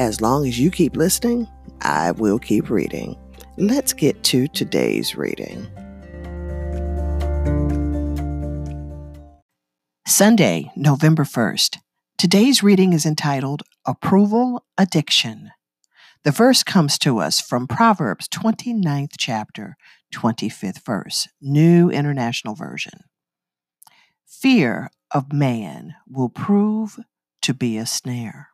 as long as you keep listening, I will keep reading. Let's get to today's reading. Sunday, November 1st. Today's reading is entitled Approval Addiction. The verse comes to us from Proverbs 29th chapter, 25th verse, New International Version. Fear of man will prove to be a snare.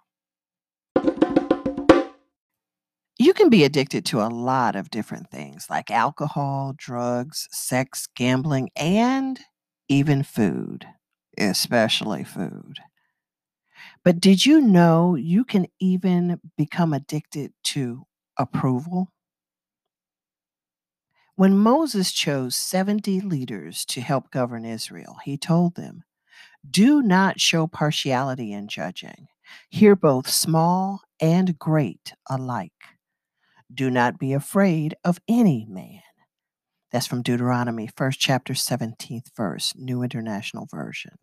Can be addicted to a lot of different things like alcohol, drugs, sex, gambling, and even food, especially food. But did you know you can even become addicted to approval? When Moses chose 70 leaders to help govern Israel, he told them, Do not show partiality in judging. Hear both small and great alike. Do not be afraid of any man. That's from Deuteronomy, first chapter, 17th verse, New International Version.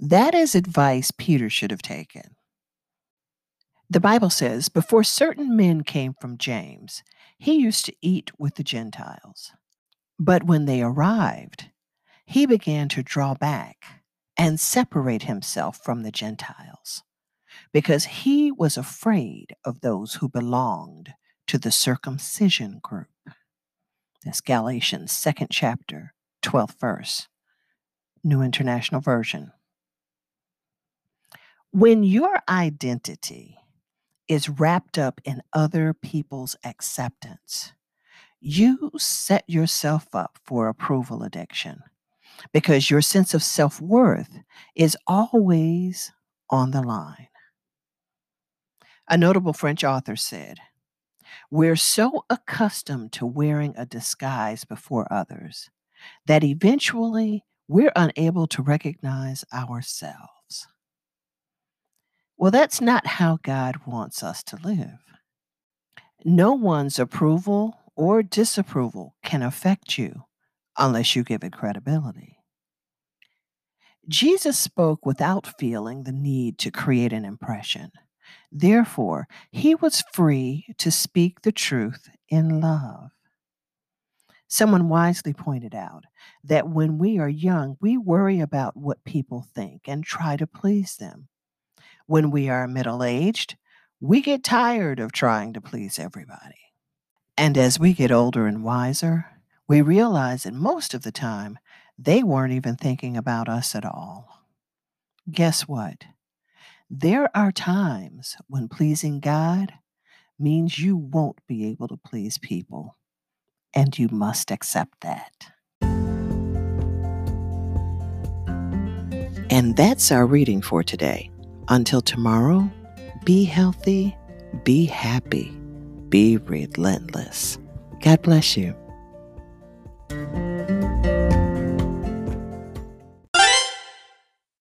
That is advice Peter should have taken. The Bible says, Before certain men came from James, he used to eat with the Gentiles. But when they arrived, he began to draw back and separate himself from the Gentiles because he was afraid of those who belonged to the circumcision group. That's Galatians, second chapter, 12th verse, New International Version. When your identity is wrapped up in other people's acceptance, you set yourself up for approval addiction because your sense of self worth is always on the line. A notable French author said, We're so accustomed to wearing a disguise before others that eventually we're unable to recognize ourselves. Well, that's not how God wants us to live. No one's approval or disapproval can affect you unless you give it credibility. Jesus spoke without feeling the need to create an impression. Therefore, he was free to speak the truth in love. Someone wisely pointed out that when we are young, we worry about what people think and try to please them. When we are middle aged, we get tired of trying to please everybody. And as we get older and wiser, we realize that most of the time they weren't even thinking about us at all. Guess what? There are times when pleasing God means you won't be able to please people, and you must accept that. And that's our reading for today. Until tomorrow, be healthy, be happy, be relentless. God bless you.